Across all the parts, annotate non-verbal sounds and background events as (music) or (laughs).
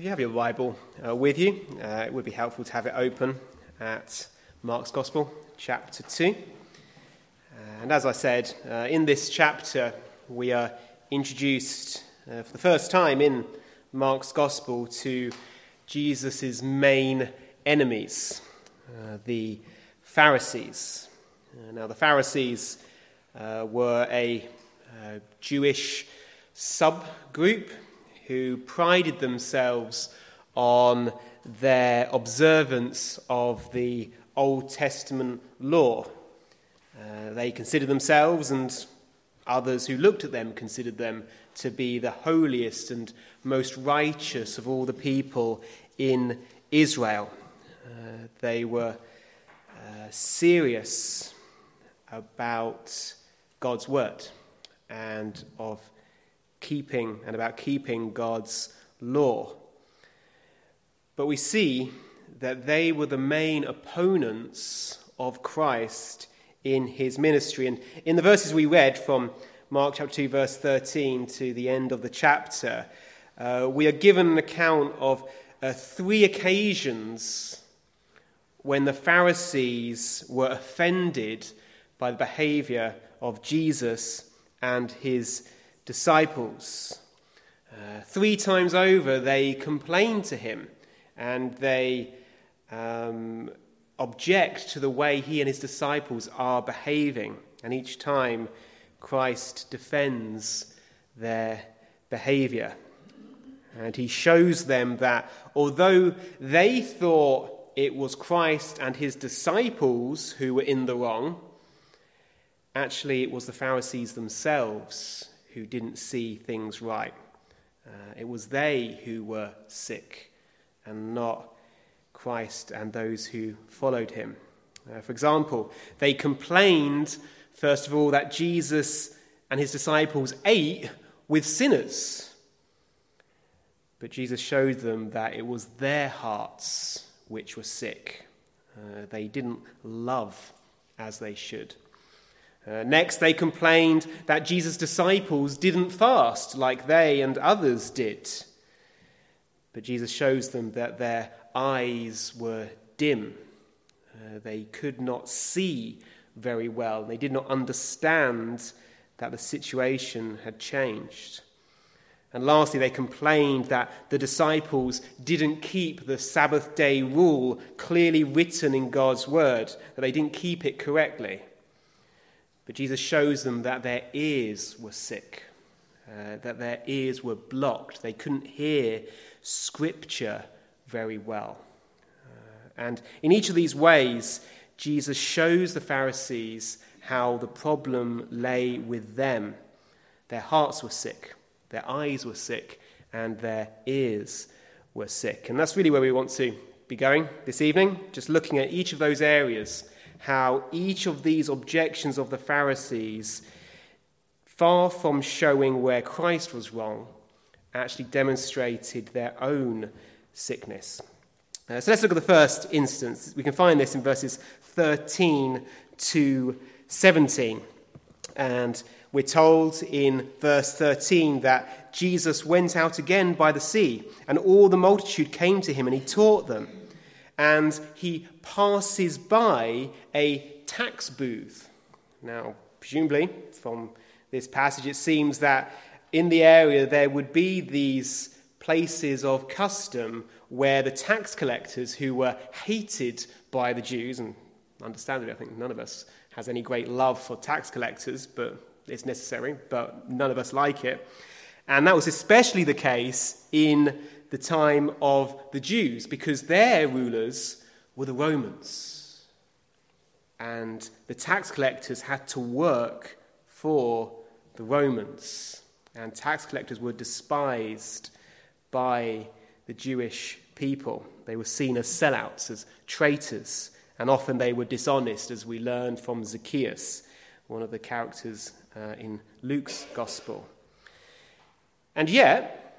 If you have your Bible uh, with you, uh, it would be helpful to have it open at Mark's Gospel, chapter 2. And as I said, uh, in this chapter, we are introduced uh, for the first time in Mark's Gospel to Jesus' main enemies, uh, the Pharisees. Uh, now, the Pharisees were a Jewish subgroup who prided themselves on their observance of the Old Testament law. Uh, they considered themselves, and others who looked at them considered them to be the holiest and most righteous of all the people in Israel. Uh, they were uh, serious about God's word and of keeping and about keeping God's law. But we see that they were the main opponents of Christ in his ministry. And in the verses we read from Mark chapter 2, verse 13 to the end of the chapter, uh, we are given an account of uh, three occasions when the Pharisees were offended by the behavior of Jesus and his disciples. Uh, three times over, they complain to him and they um, object to the way he and his disciples are behaving. And each time, Christ defends their behavior. And he shows them that although they thought it was Christ and his disciples who were in the wrong, actually it was the Pharisees themselves who didn't see things right. Uh, it was they who were sick and not Christ and those who followed him. Uh, for example, they complained, first of all, that Jesus and his disciples ate with sinners. But Jesus showed them that it was their hearts which were sick. Uh, they didn't love as they should. Uh, next, they complained that Jesus' disciples didn't fast like they and others did. But Jesus shows them that their eyes were dim. Uh, they could not see very well. They did not understand that the situation had changed. And lastly, they complained that the disciples didn't keep the Sabbath day rule clearly written in God's word, that they didn't keep it correctly. But Jesus shows them that their ears were sick, uh, that their ears were blocked. They couldn't hear Scripture very well. Uh, and in each of these ways, Jesus shows the Pharisees how the problem lay with them. Their hearts were sick, their eyes were sick, and their ears were sick. And that's really where we want to be going this evening, just looking at each of those areas how each of these objections of the Pharisees, far from showing where Christ was wrong, actually demonstrated their own sickness. Uh, so let's look at the first instance. We can find this in verses 13 to 17. And we're told in verse 13 that Jesus went out again by the sea, and all the multitude came to him, and he taught them and he passes by a tax booth. Now, presumably, from this passage, it seems that in the area there would be these places of custom where the tax collectors who were hated by the Jews, and understandably, I think none of us has any great love for tax collectors, but it's necessary, but none of us like it. And that was especially the case in the time of the Jews because their rulers were the Romans. And the tax collectors had to work for the Romans. And tax collectors were despised by the Jewish people. They were seen as sellouts, as traitors, and often they were dishonest, as we learn from Zacchaeus, one of the characters uh, in Luke's gospel. And yet,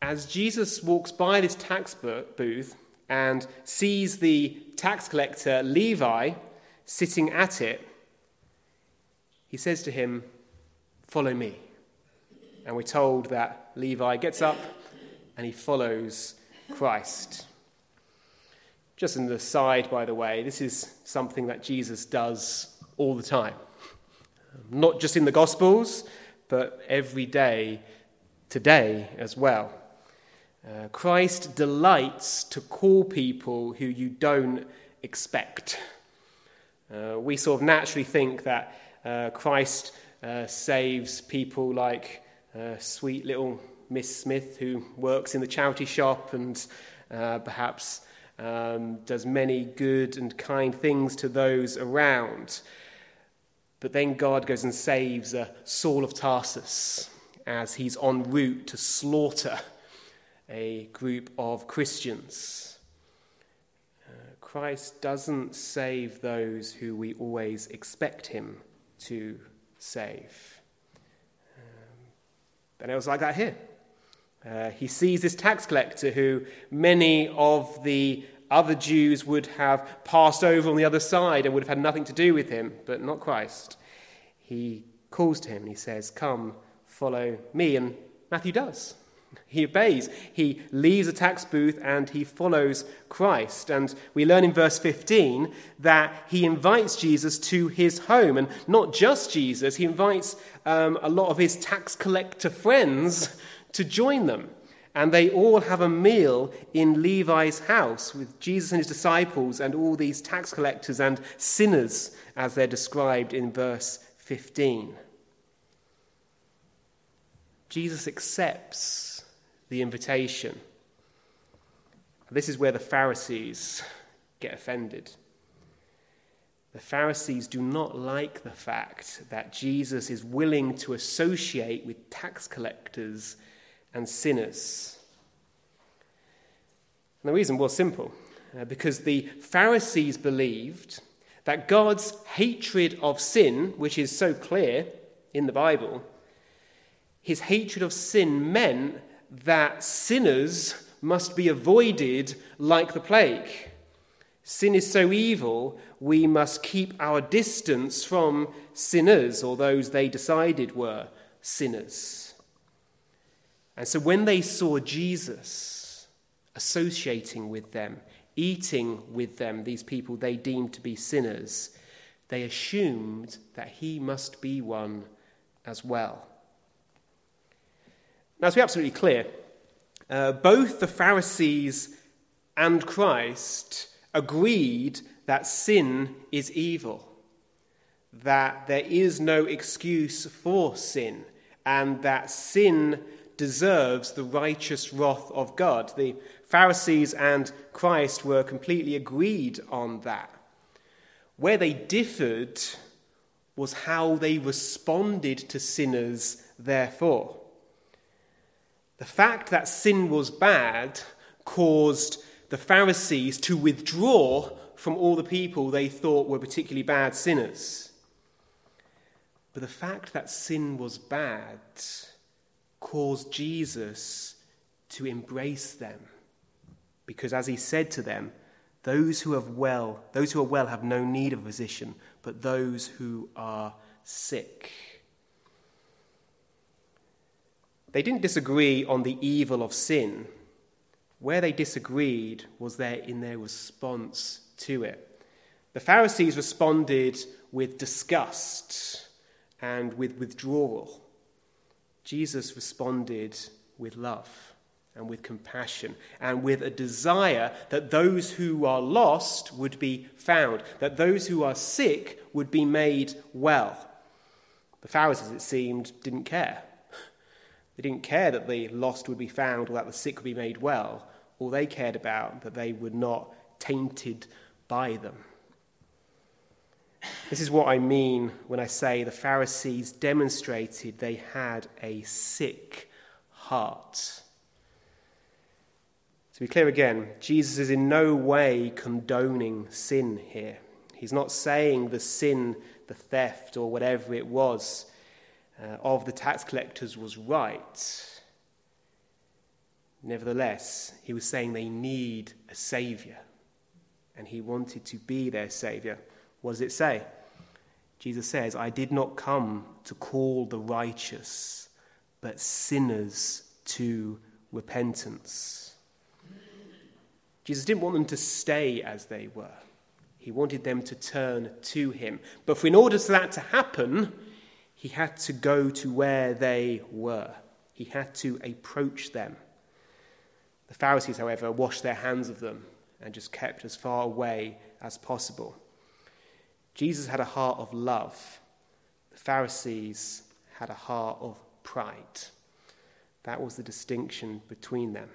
as Jesus walks by this tax booth and sees the tax collector Levi sitting at it, he says to him, Follow me. And we're told that Levi gets up and he follows Christ. Just on the side, by the way, this is something that Jesus does all the time. Not just in the Gospels, but every day today as well. Uh, Christ delights to call people who you don't expect. Uh, we sort of naturally think that uh, Christ uh, saves people like uh, sweet little Miss Smith who works in the charity shop and perhaps um, does many good and kind things to those around. But then God goes and saves a Saul of Tarsus as he's en route to slaughter a group of Christians. Uh, Christ doesn't save those who we always expect him to save. Um, and it was like that here. Uh, he sees this tax collector who many of the other Jews would have passed over on the other side and would have had nothing to do with him, but not Christ. He calls to him and he says, Come, follow me. And Matthew does. He obeys. He leaves a tax booth and he follows Christ. And we learn in verse 15 that he invites Jesus to his home. And not just Jesus, he invites um, a lot of his tax collector friends (laughs) to join them. And they all have a meal in Levi's house with Jesus and his disciples and all these tax collectors and sinners, as they're described in verse 15. Jesus accepts the invitation. This is where the Pharisees get offended. The Pharisees do not like the fact that Jesus is willing to associate with tax collectors and sinners. And the reason was simple uh, because the Pharisees believed that God's hatred of sin, which is so clear in the Bible, his hatred of sin meant that sinners must be avoided like the plague. Sin is so evil, we must keep our distance from sinners or those they decided were sinners. And so when they saw Jesus associating with them, eating with them, these people they deemed to be sinners, they assumed that he must be one as well. Now, to be absolutely clear, uh, both the Pharisees and Christ agreed that sin is evil, that there is no excuse for sin, and that sin deserves the righteous wrath of God. The Pharisees and Christ were completely agreed on that. Where they differed was how they responded to sinners, therefore. The fact that sin was bad caused the Pharisees to withdraw from all the people they thought were particularly bad sinners. But the fact that sin was bad caused Jesus to embrace them. Because as he said to them, those who have well, those who are well have no need of a physician, but those who are sick. They didn't disagree on the evil of sin. Where they disagreed was there in their response to it. The Pharisees responded with disgust and with withdrawal. Jesus responded with love and with compassion and with a desire that those who are lost would be found, that those who are sick would be made well. The Pharisees, it seemed, didn't care. They didn't care that the lost would be found or that the sick would be made well. All they cared about that they were not tainted by them. This is what I mean when I say the Pharisees demonstrated they had a sick heart. To be clear again, Jesus is in no way condoning sin here. He's not saying the sin, the theft, or whatever it was uh, of the tax collectors was right. Nevertheless, he was saying they need a savior, and he wanted to be their savior. What does it say? Jesus says, I did not come to call the righteous, but sinners to repentance. Jesus didn't want them to stay as they were. He wanted them to turn to him. But for in order for that to happen, he had to go to where they were. He had to approach them. The Pharisees, however, washed their hands of them and just kept as far away as possible. Jesus had a heart of love. The Pharisees had a heart of pride. That was the distinction between them.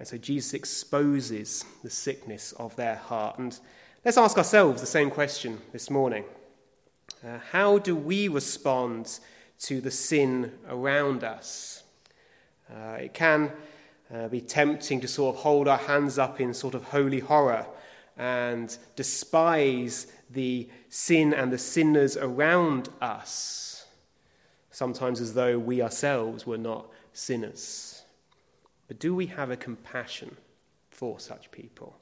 And so Jesus exposes the sickness of their heart. And let's ask ourselves the same question this morning uh, How do we respond to the sin around us? Uh, it can uh, be tempting to sort of hold our hands up in sort of holy horror and despise the sin and the sinners around us, sometimes as though we ourselves were not sinners. But do we have a compassion for such people?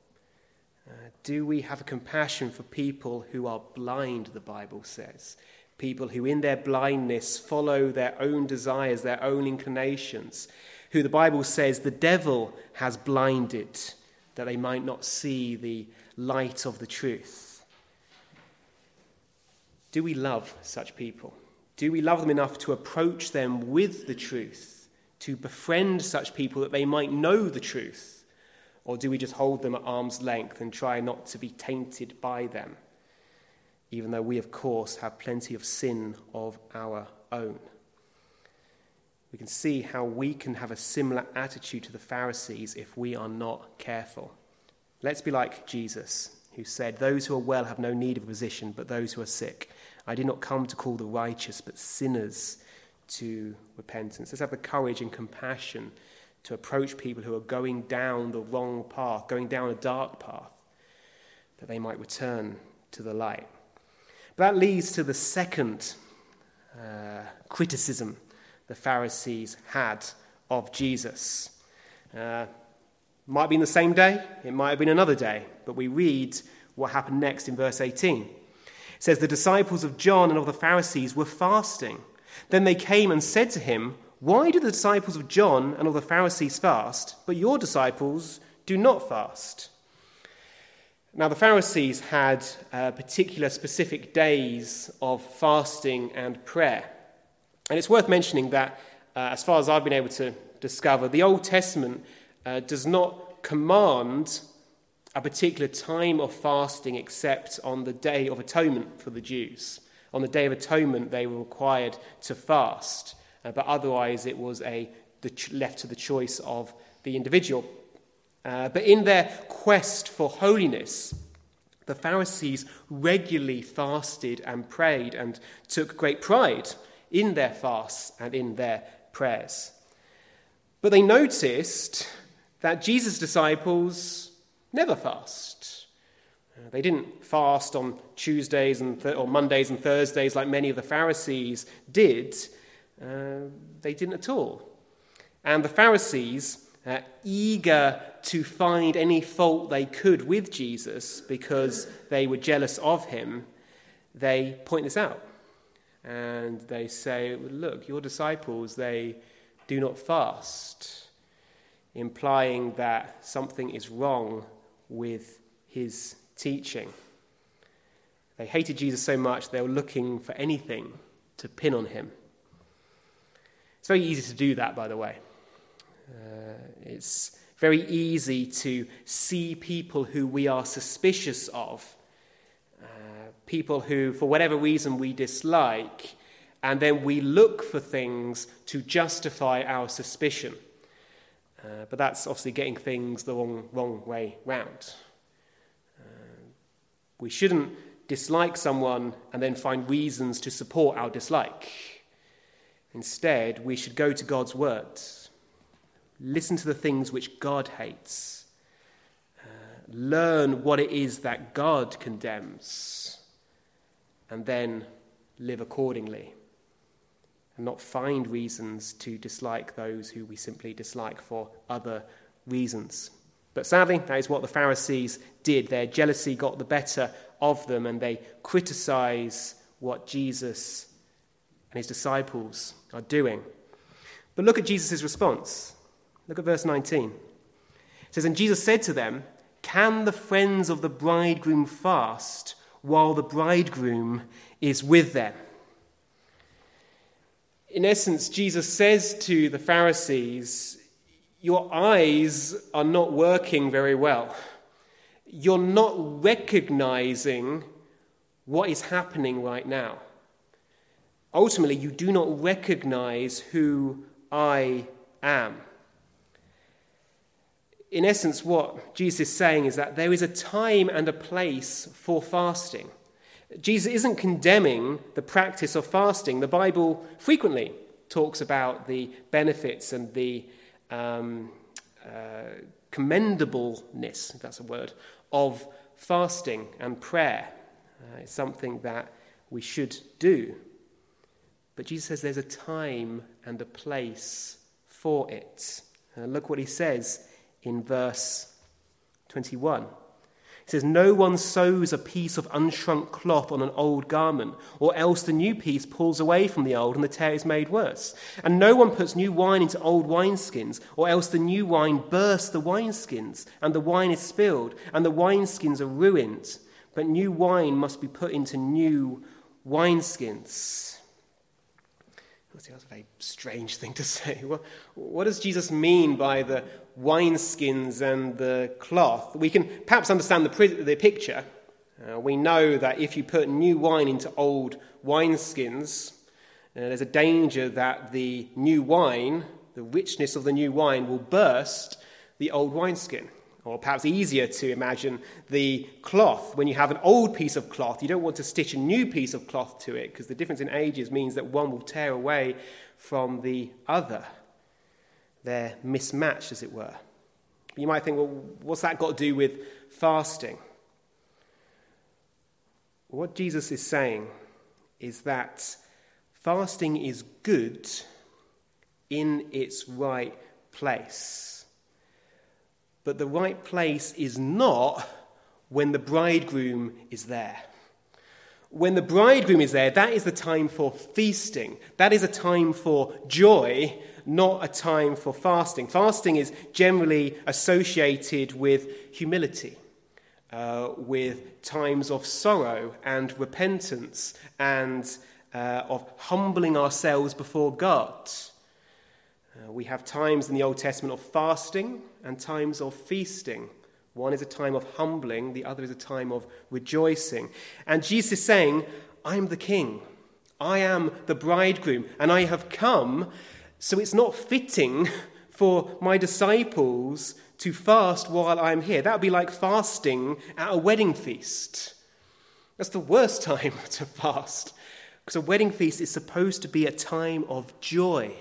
Uh, do we have a compassion for people who are blind, the Bible says? People who, in their blindness, follow their own desires, their own inclinations, who the Bible says the devil has blinded that they might not see the light of the truth. Do we love such people? Do we love them enough to approach them with the truth, to befriend such people that they might know the truth? Or do we just hold them at arm's length and try not to be tainted by them, even though we, of course, have plenty of sin of our own? We can see how we can have a similar attitude to the Pharisees if we are not careful. Let's be like Jesus, who said, Those who are well have no need of a physician, but those who are sick. I did not come to call the righteous, but sinners to repentance. Let's have the courage and compassion to approach people who are going down the wrong path, going down a dark path, that they might return to the light. But that leads to the second uh, criticism the Pharisees had of Jesus. Uh, might have been the same day, it might have been another day, but we read what happened next in verse 18. It says, The disciples of John and of the Pharisees were fasting. Then they came and said to him, Why do the disciples of John and of the Pharisees fast, but your disciples do not fast? Now, the Pharisees had uh, particular specific days of fasting and prayer. And it's worth mentioning that, uh, as far as I've been able to discover, the Old Testament uh, does not command a particular time of fasting except on the Day of Atonement for the Jews. On the Day of Atonement, they were required to fast, uh, but otherwise, it was a, ch- left to the choice of the individual. Uh, but in their quest for holiness, the Pharisees regularly fasted and prayed and took great pride in their fasts and in their prayers. But they noticed that Jesus' disciples never fast. Uh, they didn't fast on Tuesdays and th- or Mondays and Thursdays like many of the Pharisees did. Uh, they didn't at all. And the Pharisees, uh, eager to find any fault they could with Jesus because they were jealous of him, they point this out. And they say, Look, your disciples, they do not fast implying that something is wrong with his teaching. They hated Jesus so much they were looking for anything to pin on him. It's very easy to do that, by the way. Uh, it's very easy to see people who we are suspicious of, uh, people who, for whatever reason, we dislike, and then we look for things to justify our suspicion. Uh, but that's obviously getting things the wrong, wrong way round. Uh, we shouldn't dislike someone and then find reasons to support our dislike. Instead, we should go to God's words, listen to the things which God hates, uh, learn what it is that God condemns, and then live accordingly and not find reasons to dislike those who we simply dislike for other reasons. But sadly, that is what the Pharisees did. Their jealousy got the better of them, and they criticize what Jesus and his disciples are doing. But look at Jesus' response. Look at verse 19. It says, And Jesus said to them, Can the friends of the bridegroom fast while the bridegroom is with them? In essence, Jesus says to the Pharisees, Your eyes are not working very well. You're not recognizing what is happening right now. Ultimately, you do not recognize who I am. In essence, what Jesus is saying is that there is a time and a place for fasting. Jesus isn't condemning the practice of fasting. The Bible frequently talks about the benefits and the um, uh, commendableness, if that's a word, of fasting and prayer. Uh, it's something that we should do. But Jesus says there's a time and a place for it. Uh, look what he says in verse 21. He says, No one sews a piece of unshrunk cloth on an old garment, or else the new piece pulls away from the old and the tear is made worse. And no one puts new wine into old wineskins, or else the new wine bursts the wineskins, and the wine is spilled, and the wineskins are ruined. But new wine must be put into new wineskins. That's a very strange thing to (laughs) say. What, what does Jesus mean by the wineskins and the cloth? We can perhaps understand the, the picture. Uh, we know that if you put new wine into old wineskins, uh, there's a danger that the new wine, the richness of the new wine, will burst the old wineskin. Or perhaps easier to imagine the cloth. When you have an old piece of cloth, you don't want to stitch a new piece of cloth to it because the difference in ages means that one will tear away from the other. They're mismatched, as it were. You might think, well, what's that got to do with fasting? What Jesus is saying is that fasting is good in its right place. But the right place is not when the bridegroom is there. When the bridegroom is there, that is the time for feasting. That is a time for joy, not a time for fasting. Fasting is generally associated with humility, uh, with times of sorrow and repentance, and uh, of humbling ourselves before God. Uh, we have times in the Old Testament of fasting and times of feasting. One is a time of humbling, the other is a time of rejoicing. And Jesus is saying, I'm the king. I am the bridegroom, and I have come, so it's not fitting (laughs) for my disciples to fast while I'm here. That would be like fasting at a wedding feast. That's the worst (laughs) time to fast, because a wedding feast is supposed to be a time of joy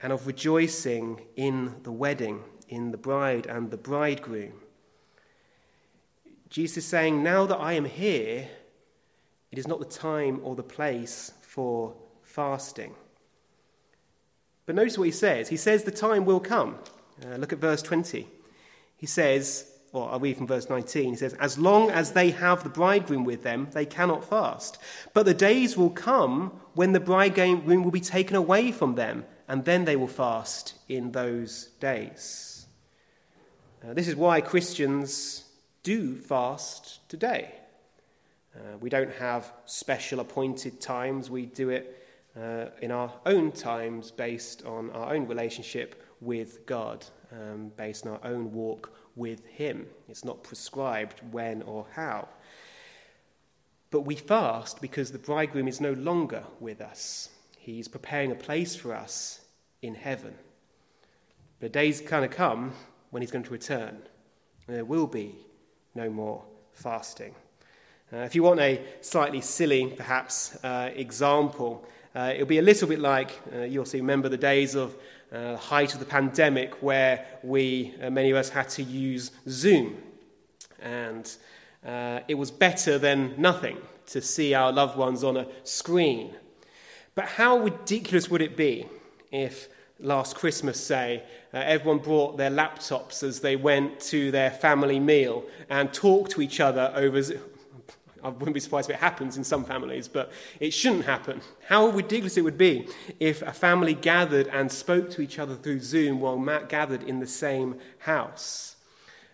and of rejoicing in the wedding, in the bride and the bridegroom. Jesus is saying, Now that I am here, it is not the time or the place for fasting. But notice what he says. He says the time will come. Uh, look at verse 20. He says, or I'll read from verse 19. He says, As long as they have the bridegroom with them, they cannot fast. But the days will come when the bridegroom will be taken away from them and then they will fast in those days. Uh, this is why Christians do fast today. Uh, we don't have special appointed times, we do it uh, in our own times based on our own relationship with God, um, based on our own walk with Him. It's not prescribed when or how. But we fast because the bridegroom is no longer with us. He's preparing a place for us in heaven. But days kind of come when he's going to return, and there will be no more fasting. Uh, if you want a slightly silly, perhaps, uh, example, uh, it'll be a little bit like uh, you'll see, remember the days of uh, the height of the pandemic where we, uh, many of us, had to use Zoom. And it was better than nothing to see our loved ones on a screen. But how ridiculous would it be if last Christmas, say, uh, everyone brought their laptops as they went to their family meal and talked to each other over (laughs) I wouldn't be surprised if it happens in some families, but it shouldn't happen. How ridiculous it would be if a family gathered and spoke to each other through Zoom while Matt gathered in the same house.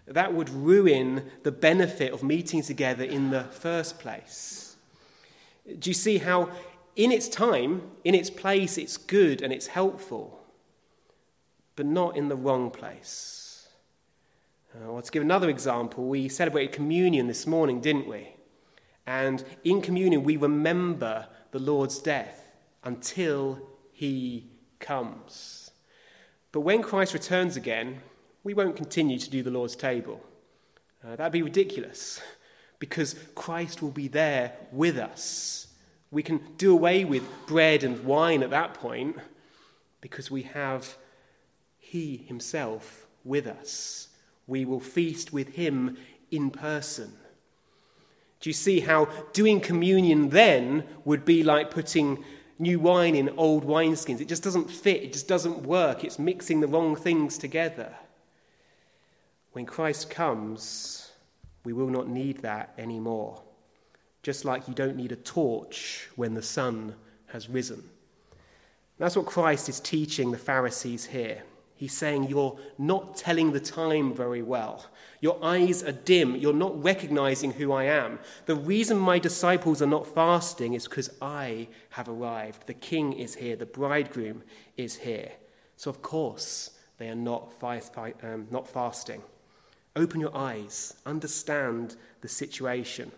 That would ruin the benefit of meeting together in the first place. Do you see how, in its time, in its place, it's good and it's helpful, but not in the wrong place? Uh, well, to give another example, we celebrated communion this morning, didn't we? And in communion, we remember the Lord's death until he comes. But when Christ returns again, we won't continue to do the Lord's table. Uh, that'd be ridiculous (laughs) because Christ will be there with us. We can do away with bread and wine at that point because we have He Himself with us. We will feast with Him in person. Do you see how doing communion then would be like putting new wine in old wineskins? It just doesn't fit, it just doesn't work. It's mixing the wrong things together. When Christ comes, we will not need that anymore. Just like you don't need a torch when the sun has risen. That's what Christ is teaching the Pharisees here. He's saying, You're not telling the time very well. Your eyes are dim. You're not recognizing who I am. The reason my disciples are not fasting is because I have arrived. The king is here. The bridegroom is here. So, of course, they are not, um, not fasting. Open your eyes, understand the situation.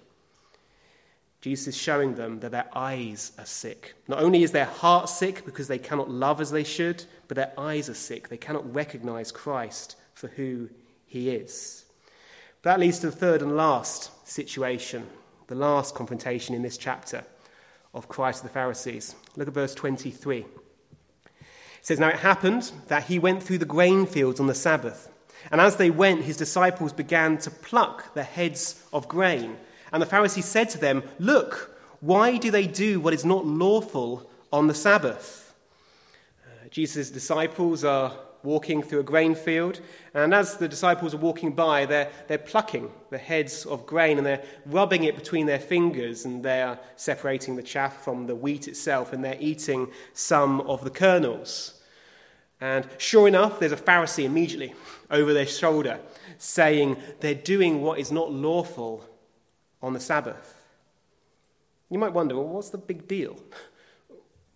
Jesus is showing them that their eyes are sick. Not only is their heart sick because they cannot love as they should, but their eyes are sick. They cannot recognize Christ for who he is. That leads to the third and last situation, the last confrontation in this chapter of Christ to the Pharisees. Look at verse 23. It says, Now it happened that he went through the grain fields on the Sabbath. And as they went, his disciples began to pluck the heads of grain and the Pharisees said to them, Look, why do they do what is not lawful on the Sabbath? Uh, Jesus' disciples are walking through a grain field, and as the disciples are walking by, they're, they're plucking the heads of grain and they're rubbing it between their fingers, and they are separating the chaff from the wheat itself, and they're eating some of the kernels. And sure enough, there's a Pharisee immediately (laughs) over their shoulder saying they're doing what is not lawful on the Sabbath. You might wonder, well, what's the big deal?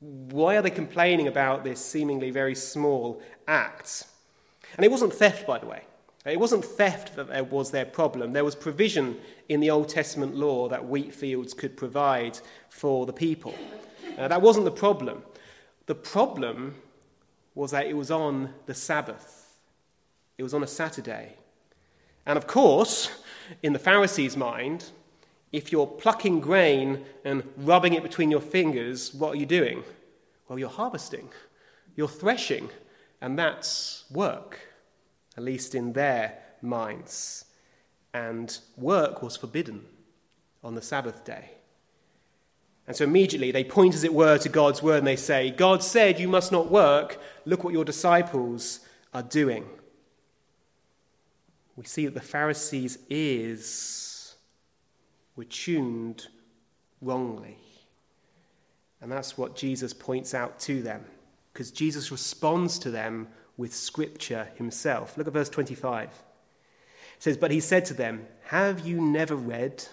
Why are they complaining about this seemingly very small act? And it wasn't theft, by the way. It wasn't theft that was their problem. There was provision in the Old Testament law that wheat fields could provide for the people. That wasn't the problem. The problem was that it was on the Sabbath, it was on a Saturday. And of course, in the Pharisees' mind, if you're plucking grain and rubbing it between your fingers, what are you doing? Well, you're harvesting, you're threshing, and that's work, at least in their minds. And work was forbidden on the Sabbath day. And so immediately they point, as it were, to God's word and they say, God said you must not work. Look what your disciples are doing. We see that the Pharisees' ears were tuned wrongly. And that's what Jesus points out to them, because Jesus responds to them with Scripture himself. Look at verse 25. It says, But he said to them, Have you never read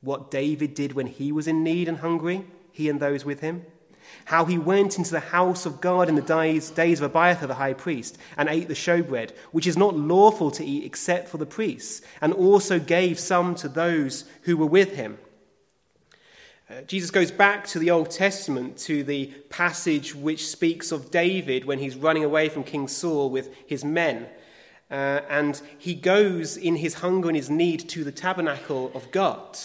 what David did when he was in need and hungry, he and those with him? How he went into the house of God in the days, days of Abiathar the high priest and ate the showbread, which is not lawful to eat except for the priests, and also gave some to those who were with him. Uh, Jesus goes back to the Old Testament, to the passage which speaks of David when he's running away from King Saul with his men. Uh, and he goes in his hunger and his need to the tabernacle of God.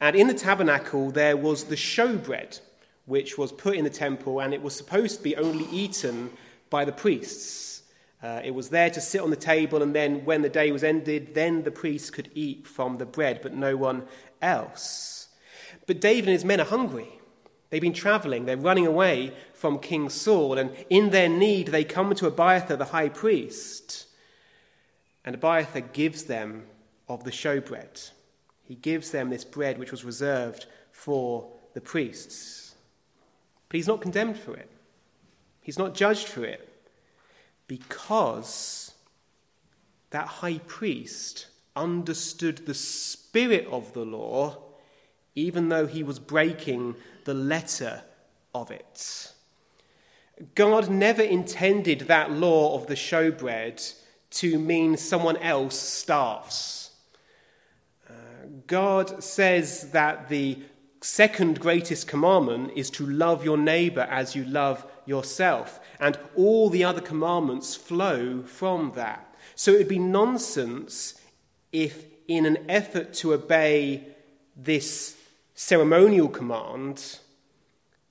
And in the tabernacle, there was the showbread which was put in the temple, and it was supposed to be only eaten by the priests. Uh, it was there to sit on the table, and then when the day was ended, then the priests could eat from the bread, but no one else. But David and his men are hungry. They've been traveling, they're running away from King Saul, and in their need, they come to Abiathar, the high priest. And Abiathar gives them of the showbread. He gives them this bread which was reserved for the priests. But he's not condemned for it, he's not judged for it, because that high priest understood the spirit of the law, even though he was breaking the letter of it. God never intended that law of the showbread to mean someone else starves. Uh, God says that the second greatest commandment is to love your neighbor as you love yourself, and all the other commandments flow from that. So it would be nonsense if, in an effort to obey this ceremonial command,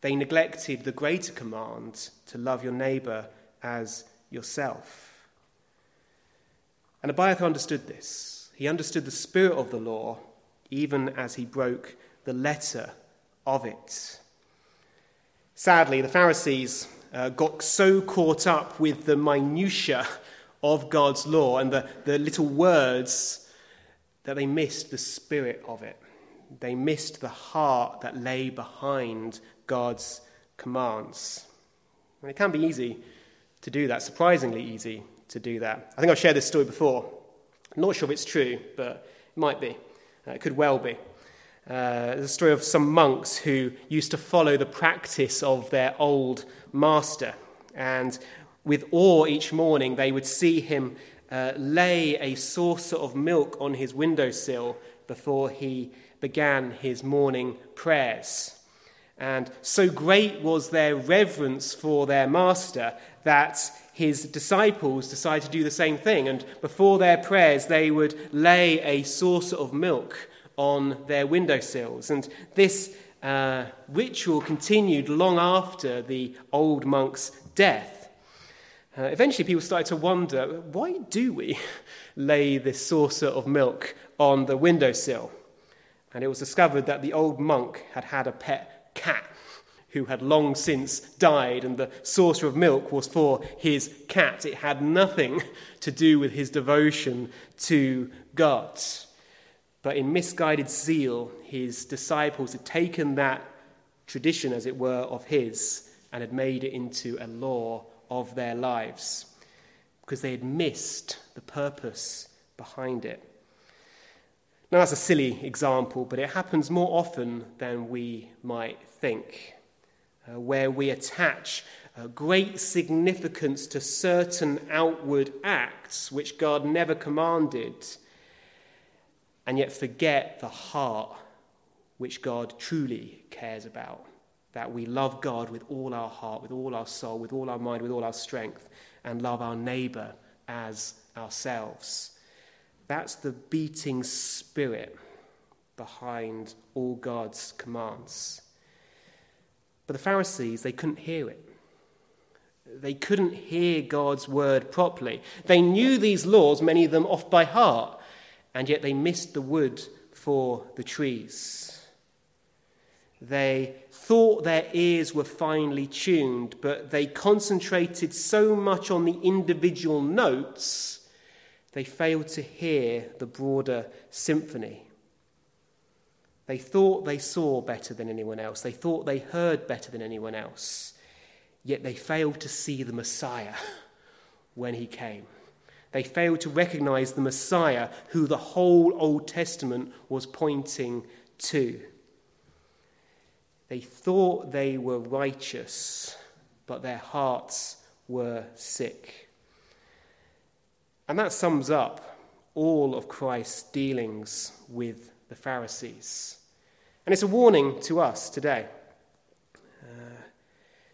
they neglected the greater command to love your neighbor as yourself. And Abiathar understood this. He understood the spirit of the law even as he broke the letter of it. Sadly, the Pharisees uh, got so caught up with the minutiae of God's law and the, the little words that they missed the spirit of it. They missed the heart that lay behind God's commands. And it can be easy to do that, surprisingly easy to do that. I think I've shared this story before. I'm not sure if it's true, but it might be. Uh, it could well be. Uh, the story of some monks who used to follow the practice of their old master. And with awe each morning, they would see him uh, lay a saucer of milk on his windowsill before he began his morning prayers. And so great was their reverence for their master that his disciples decided to do the same thing. And before their prayers, they would lay a saucer of milk on their windowsills. And this uh, ritual continued long after the old monk's death. Uh, eventually, people started to wonder why do we (laughs) lay this saucer of milk on the windowsill? And it was discovered that the old monk had had a pet cat who had long since died, and the saucer of milk was for his cat. It had nothing (laughs) to do with his devotion to God. But in misguided zeal, his disciples had taken that tradition, as it were, of his and had made it into a law of their lives because they had missed the purpose behind it. Now, that's a silly example, but it happens more often than we might think, uh, where we attach uh, great significance to certain outward acts which God never commanded, and yet forget the heart which God truly cares about. That we love God with all our heart, with all our soul, with all our mind, with all our strength, and love our neighbor as ourselves. That's the beating spirit behind all God's commands. But the Pharisees, they couldn't hear it. They couldn't hear God's word properly. They knew these laws, many of them off by heart, and yet they missed the wood for the trees. They thought their ears were finely tuned, but they concentrated so much on the individual notes they failed to hear the broader symphony. They thought they saw better than anyone else. They thought they heard better than anyone else. Yet they failed to see the Messiah (laughs) when he came. They failed to recognize the Messiah who the whole Old Testament was pointing to. They thought they were righteous, but their hearts were sick. And that sums up all of Christ's dealings with the Pharisees. And it's a warning to us today. Uh,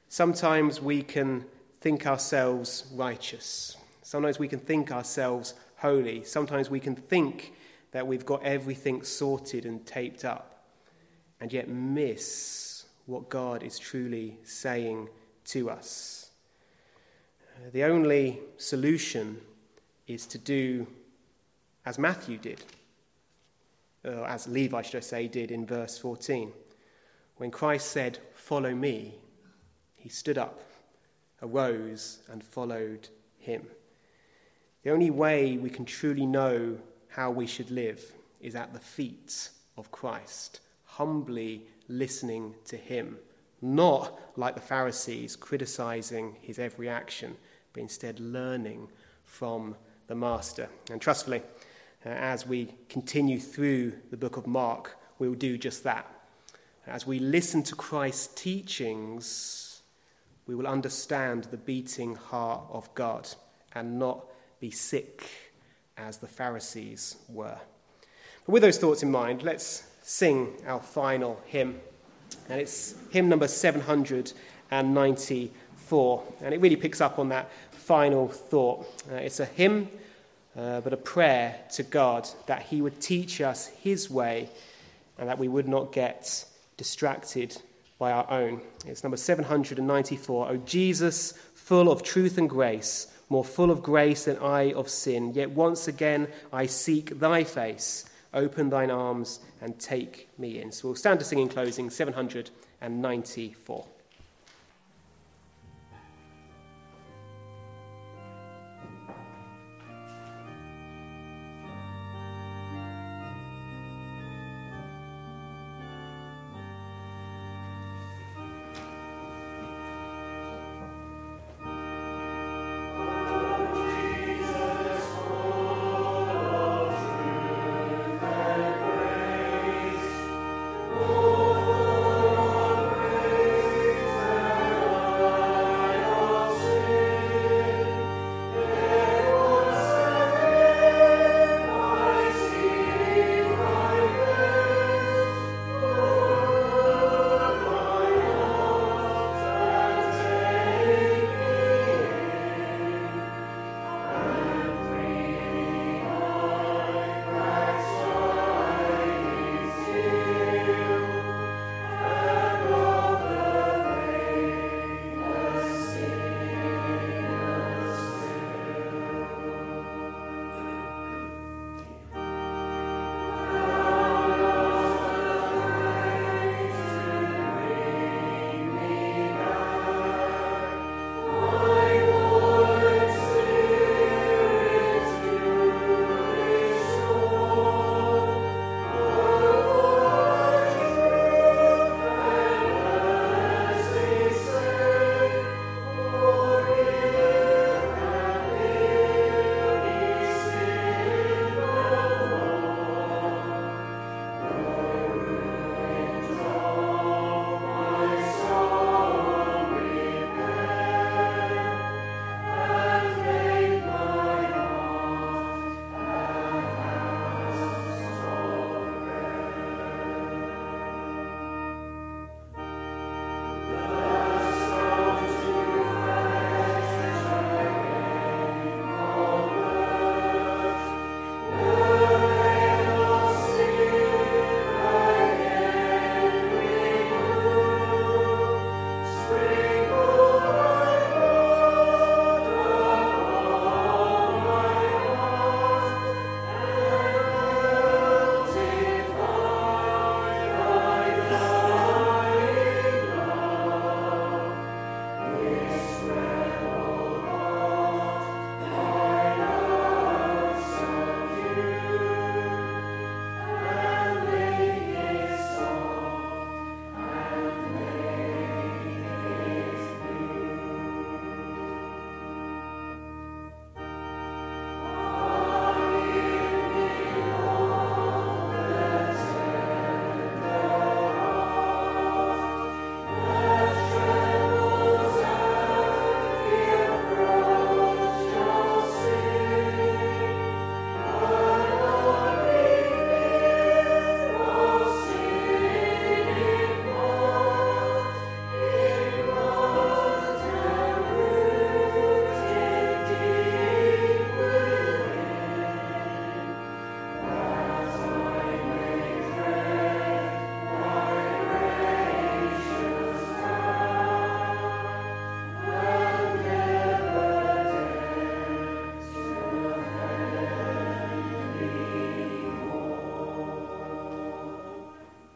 sometimes we can think ourselves righteous. Sometimes we can think ourselves holy. Sometimes we can think that we've got everything sorted and taped up, and yet miss what God is truly saying to us. Uh, the only solution is to do as Matthew did, or as Levi, should I say, did in verse 14. When Christ said, Follow me, he stood up, arose, and followed him. The only way we can truly know how we should live is at the feet of Christ, humbly listening to him, not like the Pharisees criticizing his every action, but instead learning from the Master. And trustfully, uh, as we continue through the book of Mark, we will do just that. As we listen to Christ's teachings, we will understand the beating heart of God and not be sick as the Pharisees were. But with those thoughts in mind, let's sing our final hymn. And it's hymn number 794. And it really picks up on that final thought. Uh, it's a hymn, uh, but a prayer to God that He would teach us His way and that we would not get distracted by our own. It's number 794. O Jesus, full of truth and grace, more full of grace than I of sin, yet once again I seek thy face. Open thine arms and take me in. So we'll stand to sing in closing 794.